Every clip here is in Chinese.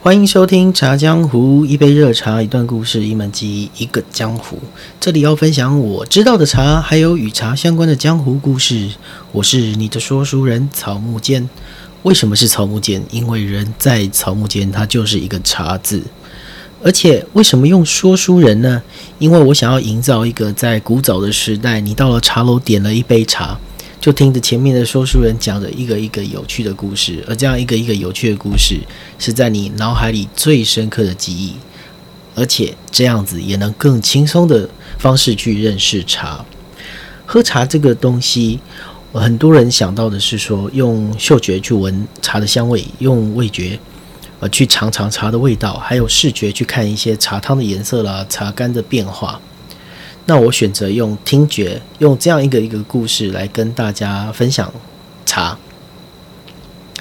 欢迎收听《茶江湖》，一杯热茶，一段故事，一门技艺，一个江湖。这里要分享我知道的茶，还有与茶相关的江湖故事。我是你的说书人草木间。为什么是草木间？因为人在草木间，它就是一个茶字。而且为什么用说书人呢？因为我想要营造一个在古早的时代，你到了茶楼点了一杯茶。就听着前面的说书人讲着一个一个有趣的故事，而这样一个一个有趣的故事是在你脑海里最深刻的记忆，而且这样子也能更轻松的方式去认识茶。喝茶这个东西，很多人想到的是说用嗅觉去闻茶的香味，用味觉呃去尝尝茶的味道，还有视觉去看一些茶汤的颜色啦、茶干的变化。那我选择用听觉，用这样一个一个故事来跟大家分享茶。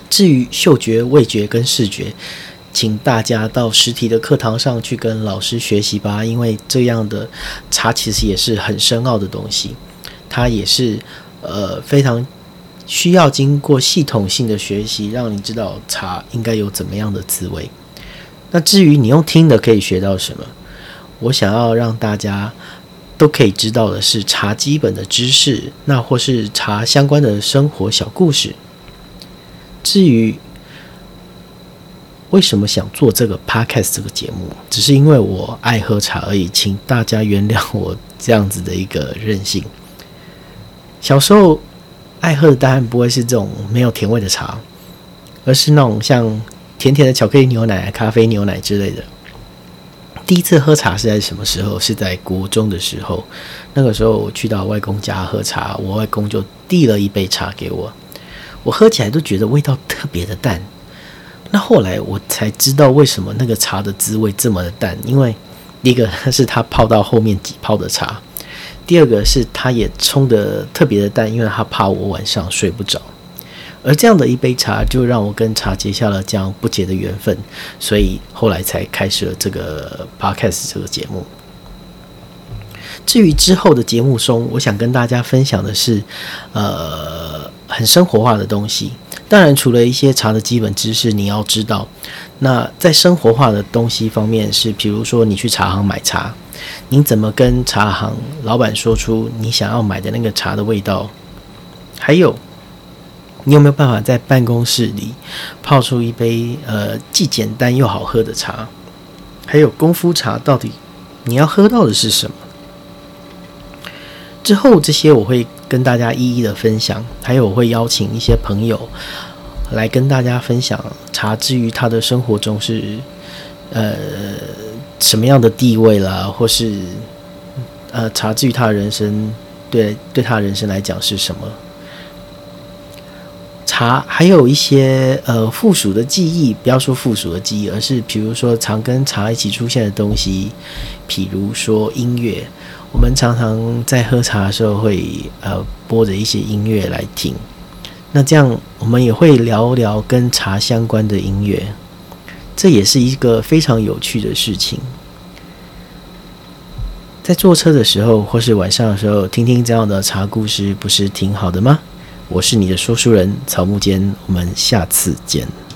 至于嗅觉、味觉跟视觉，请大家到实体的课堂上去跟老师学习吧，因为这样的茶其实也是很深奥的东西，它也是呃非常需要经过系统性的学习，让你知道茶应该有怎么样的滋味。那至于你用听的可以学到什么，我想要让大家。都可以知道的是茶基本的知识，那或是茶相关的生活小故事。至于为什么想做这个 podcast 这个节目，只是因为我爱喝茶而已，请大家原谅我这样子的一个任性。小时候爱喝的当然不会是这种没有甜味的茶，而是那种像甜甜的巧克力牛奶、咖啡牛奶之类的。第一次喝茶是在什么时候？是在国中的时候。那个时候我去到外公家喝茶，我外公就递了一杯茶给我。我喝起来都觉得味道特别的淡。那后来我才知道为什么那个茶的滋味这么的淡，因为第一个是他泡到后面几泡的茶，第二个是他也冲的特别的淡，因为他怕我晚上睡不着。而这样的一杯茶，就让我跟茶结下了这样不解的缘分，所以后来才开始了这个 podcast 这个节目。至于之后的节目中，我想跟大家分享的是，呃，很生活化的东西。当然，除了一些茶的基本知识你要知道，那在生活化的东西方面是，比如说你去茶行买茶，你怎么跟茶行老板说出你想要买的那个茶的味道，还有。你有没有办法在办公室里泡出一杯呃既简单又好喝的茶？还有功夫茶到底你要喝到的是什么？之后这些我会跟大家一一的分享，还有我会邀请一些朋友来跟大家分享茶之于他的生活中是呃什么样的地位啦，或是呃茶之于他的人生对对他的人生来讲是什么？茶还有一些呃附属的记忆，不要说附属的记忆，而是比如说常跟茶一起出现的东西，譬如说音乐，我们常常在喝茶的时候会呃播着一些音乐来听，那这样我们也会聊聊跟茶相关的音乐，这也是一个非常有趣的事情。在坐车的时候或是晚上的时候，听听这样的茶故事，不是挺好的吗？我是你的说书人草木间，我们下次见。